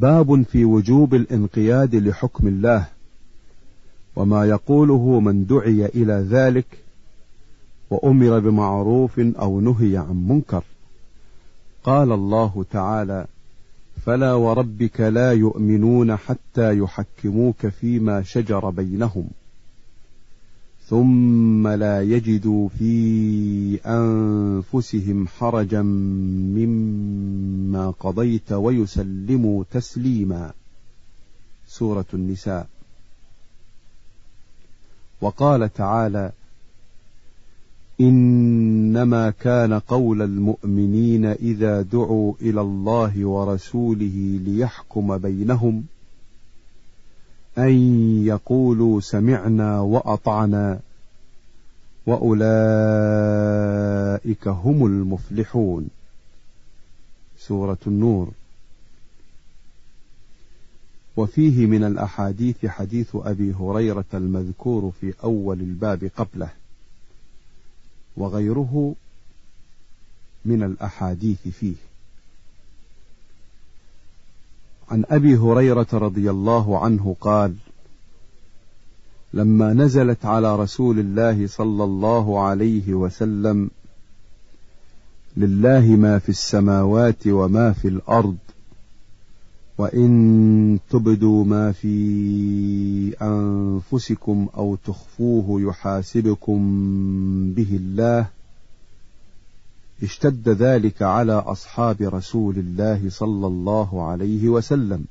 باب في وجوب الانقياد لحكم الله. وما يقوله من دعي إلى ذلك وأمر بمعروف أو نهي عن منكر. قال الله تعالى فلا وربك لا يؤمنون حتى يحكموك فيما شجر بينهم. ثم لا يجدوا في أنفسهم حرجا مما قضيت ويسلموا تسليما. سورة النساء. وقال تعالى إنما كان قول المؤمنين إذا دعوا إلى الله ورسوله ليحكم بينهم أن يقولوا سمعنا وأطعنا وأولئك هم المفلحون. سورة النور. وفيه من الأحاديث حديث أبي هريرة المذكور في أول الباب قبله وغيره من الأحاديث فيه. عن أبي هريرة رضي الله عنه قال لما نزلت على رسول الله صلى الله عليه وسلم لله ما في السماوات وما في الأرض وإن تبدوا ما في أنفسكم أو تخفوه يحاسبكم به الله اشتد ذلك على أصحاب رسول الله صلى الله عليه وسلم.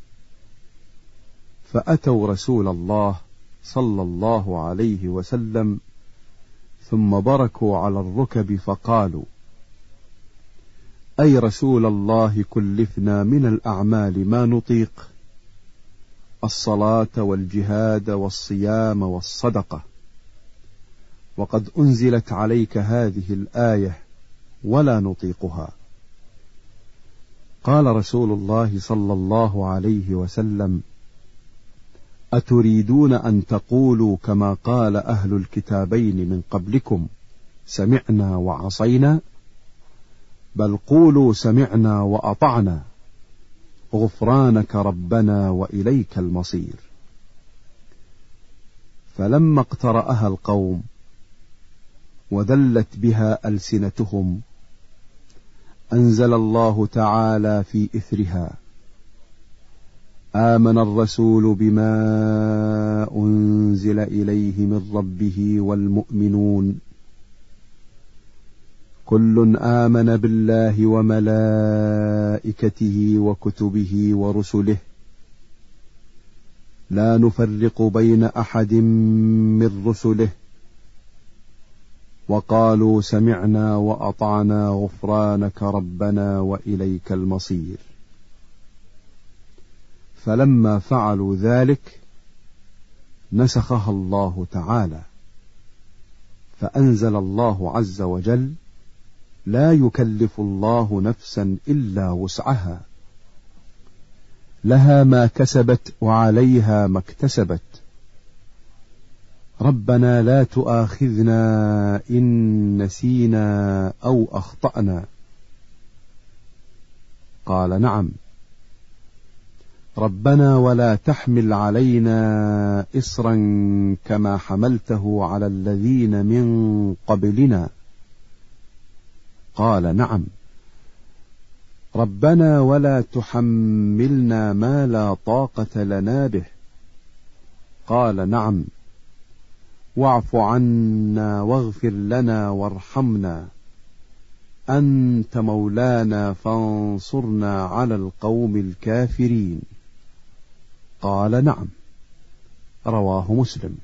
فأتوا رسول الله صلى الله عليه وسلم ثم بركوا على الركب فقالوا أي رسول الله كلفنا من الأعمال ما نطيق؟ الصلاة والجهاد والصيام والصدقة. وقد أنزلت عليك هذه الآية ولا نطيقها. قال رسول الله صلى الله عليه وسلم أتريدون أن تقولوا كما قال أهل الكتابين من قبلكم سمعنا وعصينا؟ بل قولوا سمعنا وأطعنا. غفرانك ربنا وإليك المصير. فلما اقترأها القوم وذلت بها ألسنتهم أنزل الله تعالى في إثرها. آمن الرسول بما أنزل إليه من ربه والمؤمنون. كل آمن بالله وملائكته وكتبه ورسله. لا نفرق بين أحد من رسله. وقالوا سمعنا وأطعنا غفرانك ربنا وإليك المصير. فلما فعلوا ذلك نسخها الله تعالى فأنزل الله عز وجل لا يكلف الله نفسا إلا وسعها لها ما كسبت وعليها ما اكتسبت. ربنا لا تؤاخذنا إن نسينا أو أخطأنا. قال نعم. ربنا ولا تحمل علينا إصرا كما حملته على الذين من قبلنا. قال نعم. ربنا ولا تحملنا ما لا طاقة لنا به. قال نعم. واعف عنا واغفر لنا وارحمنا. أنت مولانا فانصرنا على القوم الكافرين. قال نعم رواه مسلم.